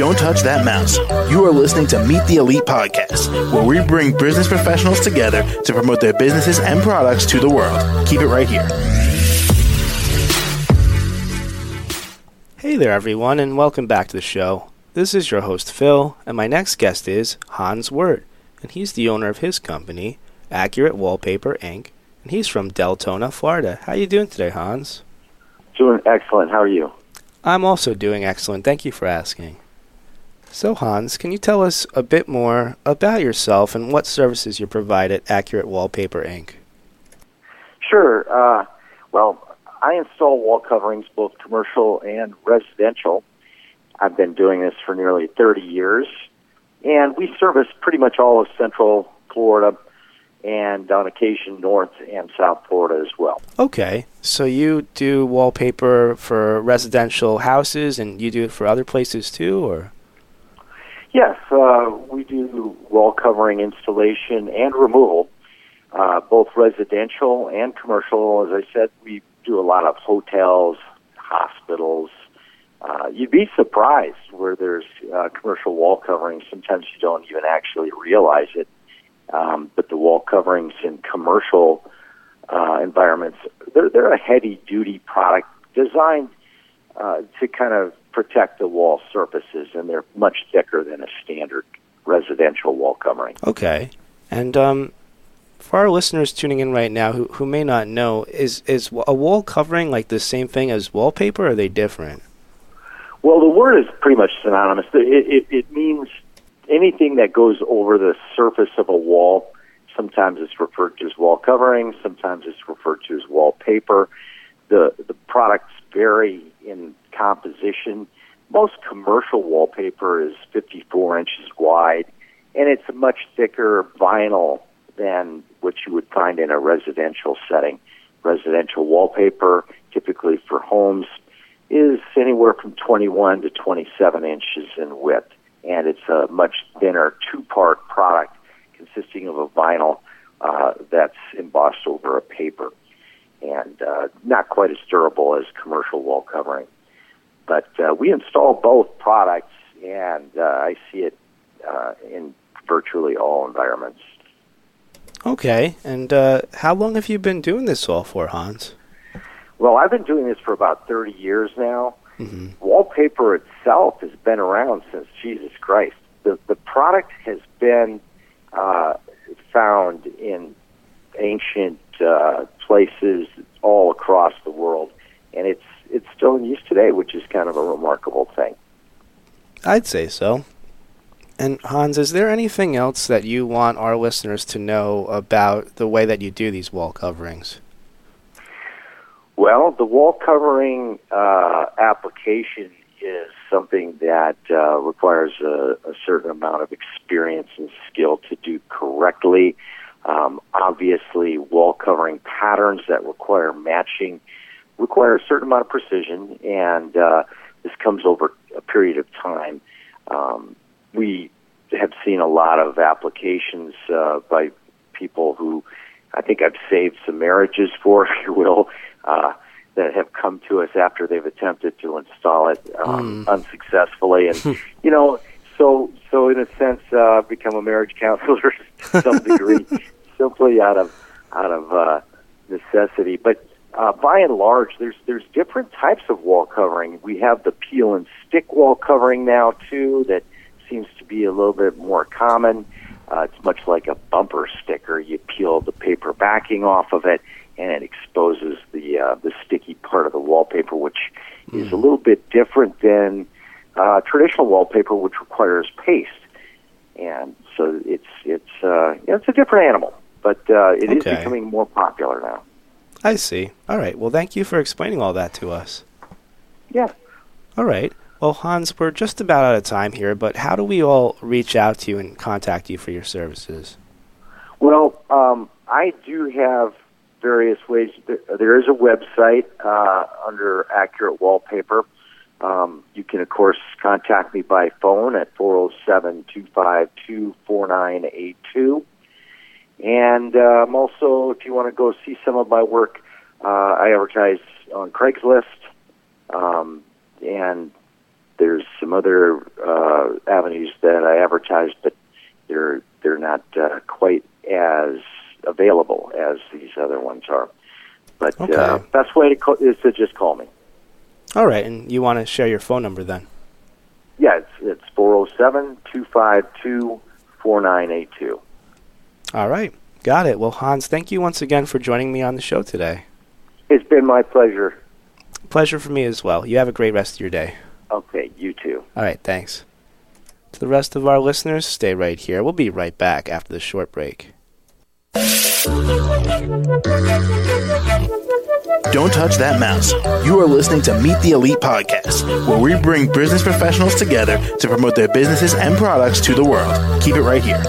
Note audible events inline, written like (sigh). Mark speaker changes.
Speaker 1: Don't touch that mouse. You are listening to Meet the Elite Podcast, where we bring business professionals together to promote their businesses and products to the world. Keep it right here.
Speaker 2: Hey there, everyone, and welcome back to the show. This is your host, Phil, and my next guest is Hans Wirt, and he's the owner of his company, Accurate Wallpaper Inc., and he's from Deltona, Florida. How are you doing today, Hans?
Speaker 3: Doing excellent. How are you?
Speaker 2: I'm also doing excellent. Thank you for asking. So, Hans, can you tell us a bit more about yourself and what services you provide at Accurate Wallpaper Inc.?
Speaker 3: Sure. Uh, well, I install wall coverings, both commercial and residential. I've been doing this for nearly 30 years, and we service pretty much all of Central Florida and on occasion North and South Florida as well.
Speaker 2: Okay, so you do wallpaper for residential houses, and you do it for other places too, or?
Speaker 3: Yes, uh, we do wall covering installation and removal, uh, both residential and commercial. As I said, we do a lot of hotels, hospitals. Uh, you'd be surprised where there's uh, commercial wall coverings. Sometimes you don't even actually realize it. Um, but the wall coverings in commercial uh, environments, they're, they're a heavy duty product designed uh, to kind of protect the wall surfaces, and they're much thicker than a standard residential wall covering.
Speaker 2: Okay. And um, for our listeners tuning in right now who, who may not know, is, is a wall covering like the same thing as wallpaper, or are they different?
Speaker 3: Well, the word is pretty much synonymous. It, it, it means anything that goes over the surface of a wall. Sometimes it's referred to as wall covering. Sometimes it's referred to as wallpaper. The the products vary in composition. Most commercial wallpaper is 54 inches wide, and it's a much thicker vinyl than what you would find in a residential setting. Residential wallpaper, typically for homes, is anywhere from 21 to 27 inches in width and it's a much thinner two-part product consisting of a vinyl uh, that's embossed over a paper, and uh, not quite as durable as commercial wall covering. But uh, we install both products, and uh, I see it uh, in virtually all environments.
Speaker 2: Okay, and uh, how long have you been doing this all for, Hans?
Speaker 3: Well, I've been doing this for about 30 years now.
Speaker 2: Mm-hmm.
Speaker 3: Wallpaper itself has been around since Jesus Christ. The the product has been uh, found in ancient uh, places all across the world, and it's it's still in use today, which is kind of a remarkable thing.
Speaker 2: I'd say so. And Hans, is there anything else that you want our listeners to know about the way that you do these wall coverings?
Speaker 3: Well, the wall covering uh, application is something that uh, requires a, a, certain amount of experience and skill to do correctly. Um, obviously, wall covering patterns that require matching require a certain amount of precision, and uh, this comes over a period of time. Um, we have seen a lot of applications uh, by people who I think I've saved some marriages for, (laughs) if you will, uh, that have come to us after they've attempted to install it um, mm. unsuccessfully, and (laughs) you know, so so in a sense, uh, become a marriage counselor (laughs) to some degree, simply out of out of uh, necessity. But uh, by and large, there's there's different types of wall covering. We have the peel and stick wall covering now too. That seems to be a little bit more common. Uh, it's much like a bumper sticker. You peel the paper backing off of it, and it exposes the uh, the sticky part of the wallpaper, which mm. is a little bit different than uh, traditional wallpaper, which requires paste. And so it's it's uh, it's a different animal, but uh, it okay. is becoming more popular now.
Speaker 2: I see. All right. Well, thank you for explaining all that to us.
Speaker 3: Yeah.
Speaker 2: All right. Well, Hans, we're just about out of time here, but how do we all reach out to you and contact you for your services?
Speaker 3: Well, um, I do have various ways. There is a website uh, under Accurate Wallpaper. Um, you can, of course, contact me by phone at 407 252 4982. And um, also, if you want to go see some of my work, uh, I advertise on Craigslist. Um, and there's some other uh, avenues that I advertise, but they're they're not uh, quite as available as these other ones are. But
Speaker 2: Okay.
Speaker 3: uh, best way to call, is to just call me.
Speaker 2: All right, and you want to share your phone number then?
Speaker 3: Yeah, it's it's four zero seven two five two four nine eight two.
Speaker 2: All right, got it. Well, Hans, thank you once again for joining me on the show today.
Speaker 3: It's been my pleasure.
Speaker 2: Pleasure for me as well. You have a great rest of your day.
Speaker 3: Okay, you too.
Speaker 2: All right, thanks. To the rest of our listeners, stay right here. We'll be right back after the short break.
Speaker 1: Don't touch that mouse. You are listening to Meet the Elite Podcast, where we bring business professionals together to promote their businesses and products to the world. Keep it right here.